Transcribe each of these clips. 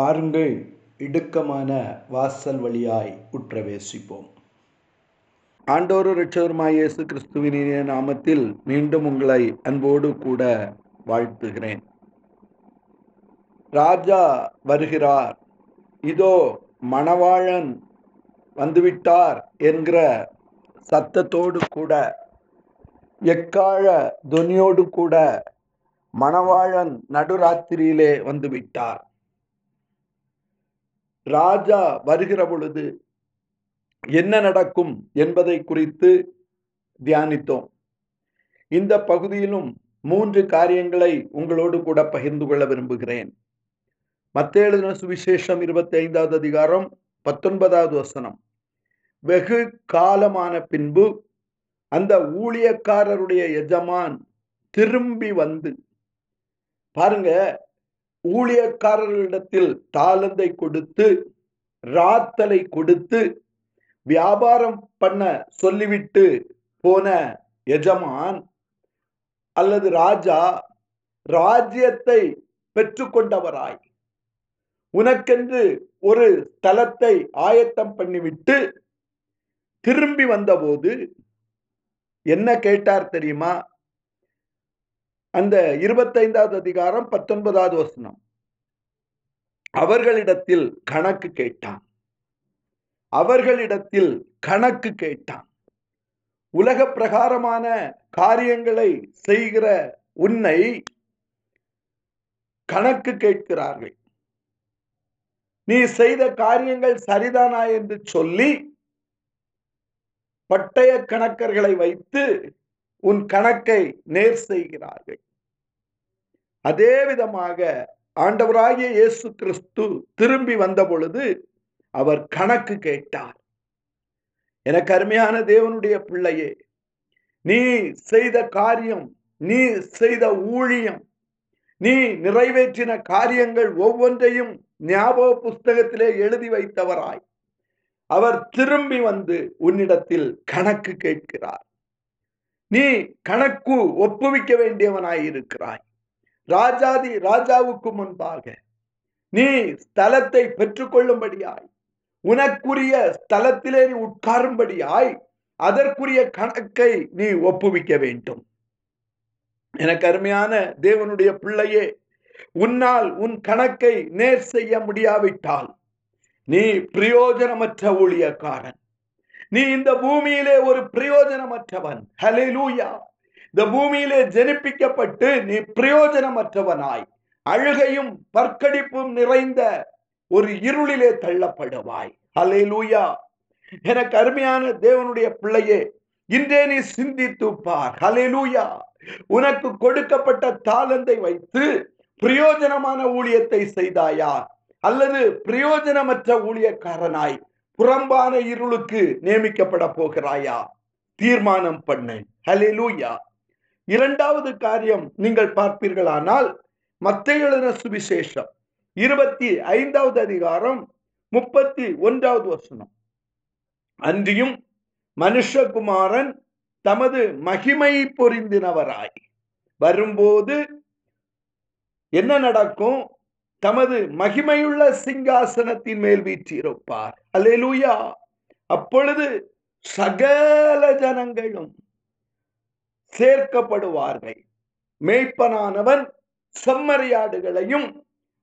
பாருங்கள் இடுக்கமான வாசல் வழியாய் உற்றவேசிப்போம். ஆண்டோரு ரட்சகருமாய் இயேசு கிறிஸ்துவின் நாமத்தில் மீண்டும் உங்களை அன்போடு கூட வாழ்த்துகிறேன். ராஜா வருகிறார். இதோ மணவாளன் வந்துவிட்டார் என்கிற சத்தத்தோடு கூட எக்கால துனியோடு கூட மணவாளன் நடுராத்திரியிலே வந்துவிட்டார். ராஜா வருகிற பொழுது என்ன நடக்கும் என்பதை குறித்து தியானித்தோம். இந்த பகுதியிலும் மூன்று காரியங்களை உங்களோடு கூட பகிர்ந்து கொள்ள விரும்புகிறேன். மத்தேழுதின சுவிசேஷம் இருபத்தி ஐந்தாவது அதிகாரம் பத்தொன்பதாவது வசனம். வெகு காலமான பின்பு அந்த ஊழியக்காரருடைய எஜமான் திரும்பி வந்து பாருங்க ஊழியக்காரர்களிடத்தில் தாளந்தை கொடுத்து ராத்தலை கொடுத்து வியாபாரம் பண்ண சொல்லிவிட்டு போன எஜமான் அல்லது ராஜா ராஜ்யத்தை பெற்றுக்கொண்டவராய். உனக்கென்று ஒரு ஸ்தலத்தை ஆயத்தம் பண்ணிவிட்டு திரும்பி வந்தபோது என்ன கேட்டார் தெரியுமா? அந்த இருபத்தைந்தாவது அதிகாரம் பத்தொன்பதாவது வசனம். அவர்களிடத்தில் கணக்கு கேட்டான். அவர்களிடத்தில் கணக்கு கேட்டான். உலக பிரகாரமான காரியங்களை செய்கிற உன்னை கணக்கு கேட்கிறார்கள். நீ செய்த காரியங்கள் சரிதானா என்று சொல்லி பட்டய கணக்கர்களை வைத்து உன் கணக்கை நேர் செய்கிறார்கள். அதே விதமாக ஆண்டவராகிய இயேசு கிறிஸ்து திரும்பி வந்த பொழுது அவர் கணக்கு கேட்டார். எனக்கு அருமையான தேவனுடைய பிள்ளையே நீ செய்த காரியம் நீ செய்த ஊழியம் நீ நிறைவேற்றின காரியங்கள் ஒவ்வொன்றையும் ஞாபக புஸ்தகத்திலே எழுதி வைத்தவராய். அவர் திரும்பி வந்து உன்னிடத்தில் கணக்கு கேட்கிறார். நீ கணக்கு ஒப்புவிக்க வேண்டியவனாய் இருக்கிறாய். ராஜாதி ராஜாவுக்கு முன்பாக நீ ஸ்தலத்தை பெற்றுக்கொள்ளும்படியாய் உனக்குரிய ஸ்தலத்திலே நீ உட்காரும்படியாய் அதற்குரிய கணக்கை நீ ஒப்புவிக்க வேண்டும். எனக்கு அருமையான தேவனுடைய பிள்ளையே உன்னால் உன் கணக்கை நேர் செய்ய முடியாவிட்டால் நீ பிரயோஜனமற்ற ஊழியக்காரன். நீ இந்த பூமியிலே ஒரு பிரயோஜனமற்றவன். ஹலே லூயா இந்த பூமியிலே ஜனிப்பிக்கப்பட்டு நீ பிரயோஜனமற்றவனாய். அழுகையும் பற்கடிப்பும் நிறைந்த ஒரு இருளிலே தள்ளப்படுவாய். ஹலே லூயா எனக்கு அருமையான தேவனுடைய பிள்ளையே இன்றே நீ சிந்தித்து பார். ஹலே லூயா உனக்கு கொடுக்கப்பட்ட தாளந்தை வைத்து பிரயோஜனமான ஊழியத்தை செய்தாயா? அல்லது பிரயோஜனமற்ற ஊழியக்காரனாய் புறம்பான இருளுக்கு நியமிக்கப்பட போகிறாயா? தீர்மானம் பண்ணு. ஹலெலூயா இரண்டாவது காரியம் நீங்கள் பார்ப்பீர்களானால் மத்திய சுவிசேஷம். இருபத்தி ஐந்தாவது அதிகாரம் முப்பத்தி ஒன்றாவது வசனம். அன்றியும் மனுஷகுமாரன் தமது மகிமை பொருந்தினவராய். வரும்போது என்ன நடக்கும்? தமது மகிமையுள்ள சிங்காசனத்தின் மேல் வீற்றிருப்பார். அல்லேலூயா அப்பொழுது சகல ஜனங்களும் சேர்க்கப்படுவார்கள். மேய்ப்பனானவன் செம்மறியாடுகளையும்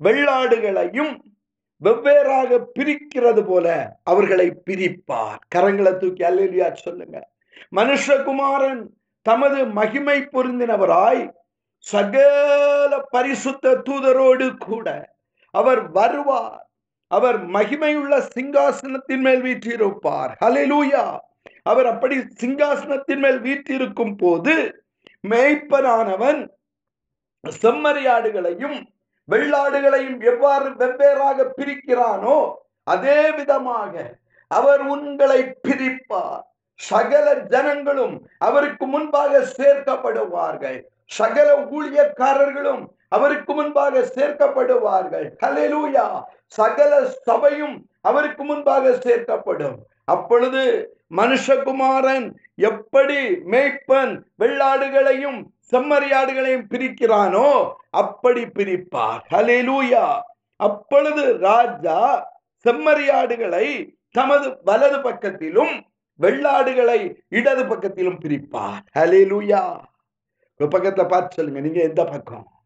வெள்ளாடுகளையும் வெவ்வேறாக பிரிக்கிறது போல அவர்களை பிரிப்பார். கரங்களை தூக்கி அல்லேலியா சொல்லுங்க. மனுஷகுமாரன் தமது மகிமை பொருந்தினவராய் சகல பரிசுத்த தூதரோடு கூட அவர் வருவார். அவர் மகிமையுள்ள சிங்காசனத்தின் மேல் வீற்றிருப்பார். ஹலெலூயா அவர் அப்படி சிங்காசனத்தின் மேல் வீற்றிருக்கும் போது மேய்ப்பனானவன் செம்மறியாடுகளையும் வெள்ளாடுகளையும் எவ்வாறு வெவ்வேறாக பிரிக்கிறானோ அதே விதமாக அவர் உங்களை பிரிப்பார். சகல ஜனங்களும் அவருக்கு முன்பாக சேர்க்கப்படுவார்கள். சகல ஊழியக்காரர்களும் அவருக்கு முன்பாக சேர்க்கப்படுவார்கள். கலையூயா சகல சபையும் அவருக்கு முன்பாக சேர்க்கப்படும். அப்பொழுது மனுஷகுமாரன் எப்படி மேய்ப்பன் வெள்ளாடுகளையும் செம்மறியாடுகளையும் பிரிக்கிறானோ அப்படி பிரிப்பார். ஹலேலூயா அப்பொழுது ராஜா செம்மறியாடுகளை தமது வலது பக்கத்திலும் வெள்ளாடுகளை இடது பக்கத்திலும் பிரிப்பார். ஹலேலூயா பக்கத்தை பார்த்து சொல்லுங்க நீங்க எந்த பக்கம்?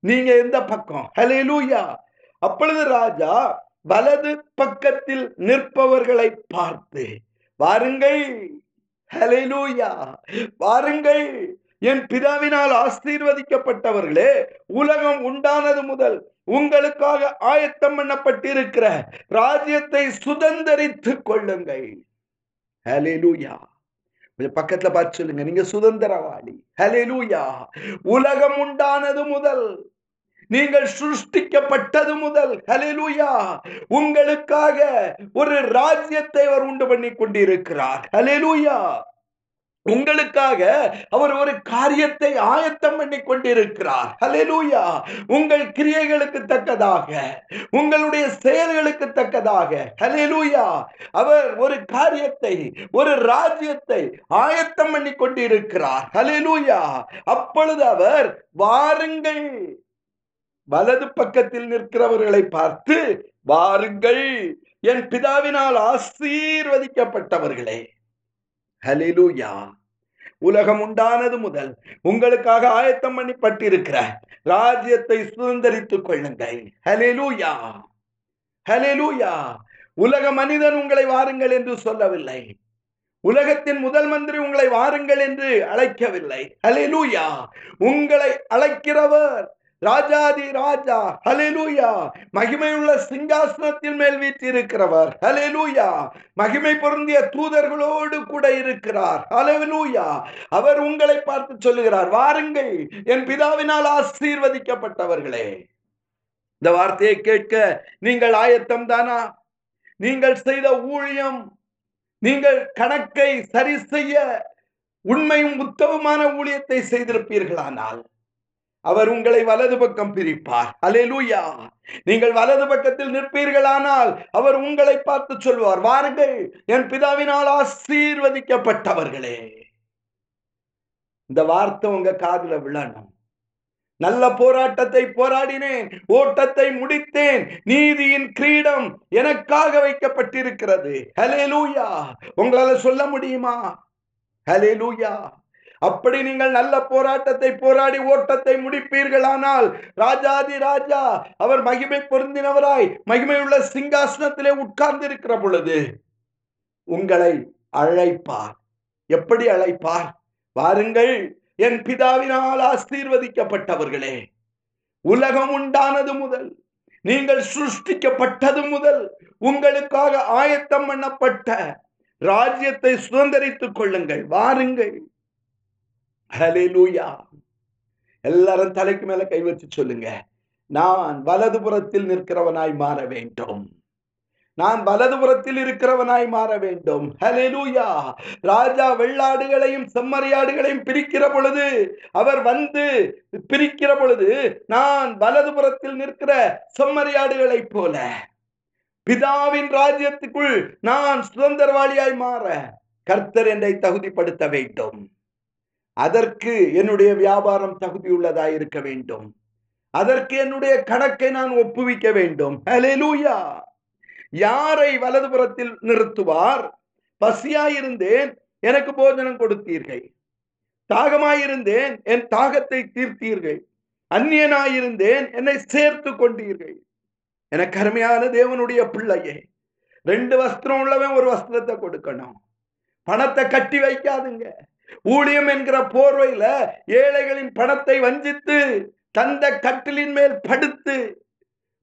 நீங்க எந்த பக்கம்? ஹலே லூயா அப்பொழுது ராஜா வலது பக்கத்தில் நிற்பவர்களை பார்த்து வாருங்கள் லூயா வாருங்கள். என் பிதாவினால் ஆசீர்வதிக்கப்பட்டவர்களே உலகம் உண்டானது முதல் உங்களுக்காக ஆயத்தம் பண்ணப்பட்டிருக்கிற ராஜ்யத்தை சுதந்தரித்துக் கொள்ளுங்கள். ஹலே லூயா கொஞ்சம் பக்கத்துல பார்த்து சொல்லுங்க. நீங்க சுதந்திரவாளி ஹலெலூயா உலகம் உண்டானது முதல். நீங்கள் சிருஷ்டிக்கப்பட்டது முதல். ஹலெலுயா உங்களுக்காக ஒரு ராஜ்யத்தை அவர் உண்டு பண்ணி கொண்டிருக்கிறார். ஹலெலுயா உங்களுக்காக அவர் ஒரு காரியத்தை ஆயத்தம் பண்ணி கொண்டிருக்கிறார் ஹலெலூயா உங்கள் கிரியைகளுக்கு தக்கதாக உங்களுடைய செயல்களுக்கு தக்கதாக. ஹலெலூயா அவர் ஒரு காரியத்தை ஒரு ராஜ்யத்தை ஆயத்தம் பண்ணி கொண்டிருக்கிறார் ஹலெலூயா அப்பொழுது அவர் வாருங்கள். வலது பக்கத்தில் நிற்கிறவர்களை பார்த்து வாருங்கள். என் பிதாவினால் ஆசீர்வதிக்கப்பட்டவர்களே. ஹalleluya உலகம் உண்டானது முதல். உங்களுக்காக ஆயத்தம் பண்ணப்பட்டிருக்கிற ராஜ்யத்தை சுதந்திரித்துக் கொள்ளுங்கள். ஹalleluya ஹalleluya உலக மனிதன் உங்களை வாருங்கள் என்று சொல்லவில்லை. உலகத்தின் முதல் மந்திரி உங்களை வாருங்கள் என்று அழைக்கவில்லை. ஹalleluya உங்களை அழைக்கிறவர் ராஜாதி ராஜா ஹலெலூயா மகிமையுள்ள சிங்காசனத்தின் மேல் வீற்றிருக்கிறவர் ஹலெலூயா மகிமை பொருந்திய தூதர்களோடு கூட இருக்கிறார் ஹலெலூயா அவர் உங்களை பார்த்து சொல்லுகிறார் வாருங்கள் என் பிதாவினால் ஆசீர்வதிக்கப்பட்டவர்களே. இந்த வார்த்தையை கேட்க நீங்கள் ஆயத்தம் தானா? நீங்கள் செய்த ஊழியம் நீங்கள் கணக்கை சரி செய்ய உண்மையும் உத்தமமான ஊழியத்தை செய்திருப்பீர்களானால் அவர் உங்களை வலது பக்கம் பிரிப்பார். அலேலூயா நீங்கள் வலது பக்கத்தில் நிற்பீர்களானால் அவர் உங்களை பார்த்து சொல்வார் வாருங்கள் என் பிதாவினால் ஆசீர்வதிக்கப்பட்டவர்களே. இந்த வார்த்தை உங்க காதுல விழணும். நல்ல போராட்டத்தை போராடினேன் ஓட்டத்தை முடித்தேன் நீதியின் கிரீடம் எனக்காக வைக்கப்பட்டிருக்கிறது. ஹலேலூயா உங்களால சொல்ல முடியுமா? ஹலேலூயா அப்படி நீங்கள் நல்ல போராட்டத்தை போராடி ஓட்டத்தை முடிப்பீர்களானால் ராஜாதி ராஜா அவர் மகிமை பொருந்தினவராய் மகிமையுள்ள சிங்காசனத்திலே உட்கார்ந்து இருக்கிற பொழுது உங்களை அழைப்பார். எப்படி அழைப்பார்? வாருங்கள் என் பிதாவினால் ஆசீர்வதிக்கப்பட்டவர்களே உலகம் உண்டானது முதல் நீங்கள் சிருஷ்டிக்கப்பட்டது முதல் உங்களுக்காக ஆயத்தம் பண்ணப்பட்ட ராஜ்யத்தை சுதந்திரித்துக் கொள்ளுங்கள். வாருங்கள். ஹலெலூயா எல்லாரும் தலைக்கு மேல கை வச்சு சொல்லுங்க. நான் வலதுபுறத்தில் நிற்கிறவனாய் மாற வேண்டும். நான் வலதுபுறத்தில் இருக்கிறவனாய் மாற வேண்டும். ஹலெலூயா ராஜா வெள்ளாடுகளையும் செம்மறியாடுகளையும் பிரிக்கிற பொழுது அவர் வந்து பிரிக்கிற பொழுது நான் வலதுபுறத்தில் நிற்கிற செம்மறியாடுகளைப் போல பிதாவின் ராஜ்யத்துக்குள் நான் சுதந்திரவாளியாய் மாற கர்த்தர் என்னை தகுதிப்படுத்த வேண்டும். அதற்கு என்னுடைய வியாபாரம் தகுதியுள்ளதாய் இருக்க வேண்டும். அதற்கு என்னுடைய கணக்கை நான் ஒப்புவிக்க வேண்டும். ஹலெலூயா யாரை வலதுபுறத்தில் நிறுத்துவார்? பசியாயிருந்தேன் எனக்கு போஜனம் கொடுத்தீர்கள். தாகமாயிருந்தேன் என் தாகத்தை தீர்த்தீர்கள். அந்நியனாயிருந்தேன் என்னை சேர்த்து கொண்டீர்கள். எனக்கு அருமையான தேவனுடைய பிள்ளையே ரெண்டு வஸ்திரம் உள்ளவன் ஒரு வஸ்திரத்தை கொடுக்கணும். பணத்தை கட்டி வைக்காதுங்க. ஊழியம் என்கிற போர்வையில ஏழைகளின் பணத்தை வஞ்சித்து தந்த கட்டிலின் மேல் படுத்து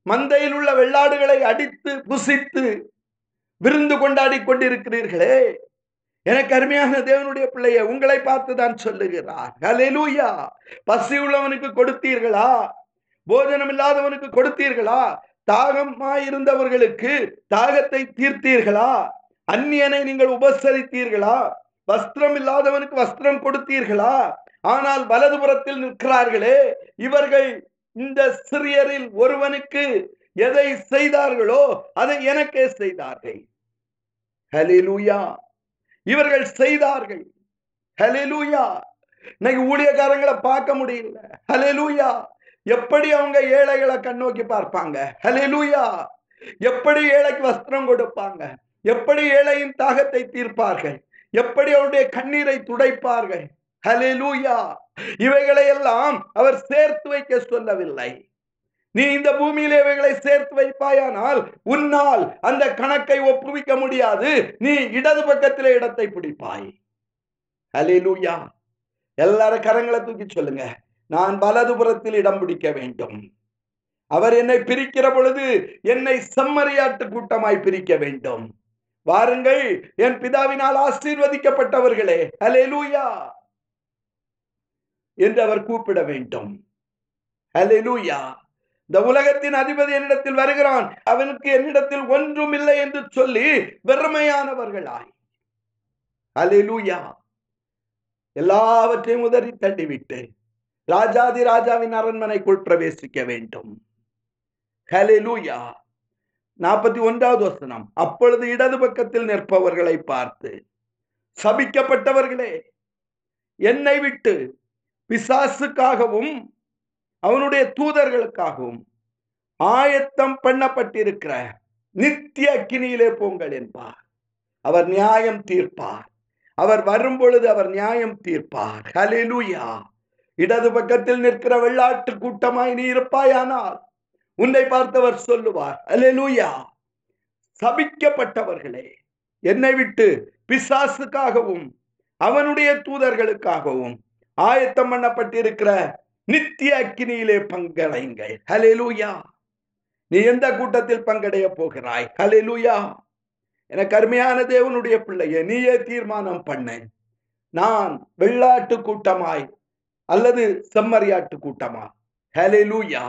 மந்தையில் உள்ள வெள்ளாடுகளை அடித்து புசித்து விருந்து கொண்டாடி கொண்டிருக்கிறீர்களே. எனக்கு அருமையான தேவனுடைய பிள்ளைய உங்களை பார்த்து தான் சொல்லுகிறார். ஹalleluya. பசி உள்ளவனுக்கு கொடுத்தீர்களா? போஜனம் இல்லாதவனுக்கு கொடுத்தீர்களா? தாகமாயிருந்தவர்களுக்கு தாகத்தை தீர்த்தீர்களா? அந்நியனை நீங்கள் உபசரித்தீர்களா? வஸ்திரம் இல்லாதவனுக்கு வஸ்திரம் கொடுத்தீர்களா? ஆனால் வலதுபுறத்தில் நிற்கிறார்களே இவர்கள் இந்த சிறியரில் ஒருவனுக்கு எதை செய்தார்களோ அதை எனக்கே செய்தார்கள். ஹலிலூயா இவர்கள் செய்தார்கள். ஹலிலூயா இன்னைக்கு ஊழியக்காரங்களை பார்க்க முடியல. ஹலிலூயா எப்படி அவங்க ஏழைகளை கண்ணோக்கி பார்ப்பாங்க? ஹலிலூயா எப்படி ஏழைக்கு வஸ்திரம் கொடுப்பாங்க? எப்படி ஏழையின் தாகத்தை தீர்ப்பார்கள்? எப்படி அவருடைய கண்ணீரை துடைப்பார்கள்? ஹalleluya. இவைகளை எல்லாம் அவர் சேர்த்து வைக்க சொல்லவில்லை. நீ இந்த பூமியிலே இவைகளை சேர்த்து வைப்பாயானால் உன்னால் அந்த கணக்கை ஒப்புவிக்க முடியாது. நீ இடது பக்கத்திலே இடத்தை பிடிப்பாய். ஹalleluya. எல்லாரும் கரங்களை தூக்கி சொல்லுங்க. நான் வலதுபுறத்தில் இடம் பிடிக்க வேண்டும். அவர் என்னை பிரிக்கிற பொழுது என்னை செம்மறியாட்டு கூட்டமாய் பிரிக்க வேண்டும். வாருங்கள் என் பிதாவினால் ஆசீர்வதிக்கப்பட்டவர்களே. ஹalleluya என்று அவர் கூப்பிட வேண்டும். ஹalleluya இந்த உலகத்தின் அதிபதி என்னிடத்தில் வருகிறான். அவனுக்கு என்னிடத்தில் ஒன்றும் இல்லை என்று சொல்லி வெறுமையானவர்களாய். அலிலூயா எல்லாவற்றையும் உதறி தள்ளிவிட்டு ராஜாதி ராஜாவின் அரண்மனைக்குள் பிரவேசிக்க வேண்டும். ஹலிலூயா நாற்பத்தி ஒன்றாவது வசனம். அப்பொழுது இடது பக்கத்தில் நிற்பவர்களை பார்த்து சபிக்கப்பட்டவர்களே என்னை விட்டு பிசாசுக்காகவும் அவனுடைய தூதர்களுக்காகவும் ஆயத்தம் பண்ணப்பட்டிருக்கிற நித்திய அக்கினியிலே போங்கள் என்பார். அவர் நியாயம் தீர்ப்பார். அவர் வரும் பொழுது அவர் நியாயம் தீர்ப்பார். ஹலிலுயா இடது பக்கத்தில் நிற்கிற வெள்ளாட்டு கூட்டமாய் நீ இருப்பாயானால் உன்னை பார்த்தவர் சொல்லுவார் ஹalleluya சபிக்கப்பட்டவர்களே என்னை விட்டு பிசாசுக்காகவும் அவனுடைய தூதர்களுக்காகவும் ஆயத்தம் பண்ணப்பட்டிருக்கிற நித்திய அக்கினியிலே பங்கடைங்கள். ஹலெலூயா நீ எந்த கூட்டத்தில் பங்கடைய போகிறாய்? ஹலெலூயா என கருமையான தேவனுடைய பிள்ளையை நீயே தீர்மானம் பண்ண. நான் வெள்ளாட்டு கூட்டமாய் அல்லது செம்மறியாட்டு கூட்டமா ஹலெலூயா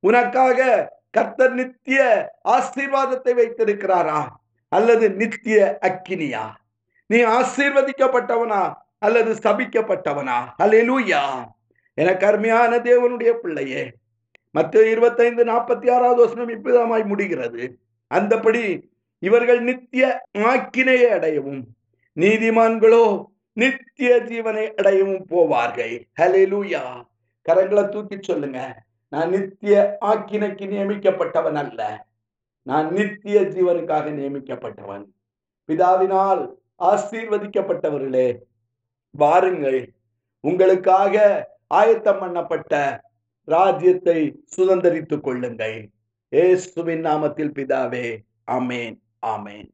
உனக்காக கர்த்தர் நித்திய ஆசீர்வாதத்தை வைத்திருக்கிறாரா? அல்லது நித்திய அக்கினியா? நீ ஆசீர்வதிக்கப்பட்டவனா? அல்லது சபிக்கப்பட்டவனா? ஹalleluya. எனக்கு அருமையான தேவனுடைய பிள்ளையே மற்ற இருபத்தைந்து நாற்பத்தி ஆறாவது வசனம் இப்படிதாமாய் முடிகிறது. அந்தபடி இவர்கள் நித்திய ஆக்கினையை அடையவும் நீதிமான்களோ நித்திய ஜீவனை அடையவும் போவார்கள். ஹalleluya. கரங்களை தூக்கி சொல்லுங்க. நான் நித்திய ஆக்கினைக்கு நியமிக்கப்பட்டவன் அல்ல. நான் நித்திய ஜீவனுக்காக நியமிக்கப்பட்டவன். பிதாவினால் ஆசீர்வதிக்கப்பட்டவர்களே வாருங்கள். உங்களுக்காக ஆயத்தம் பண்ணப்பட்ட ராஜ்யத்தை சுதந்திரித்துக் கொள்ளுங்கள். ஏசுவின் நாமத்தில் பிதாவே ஆமேன் ஆமேன்.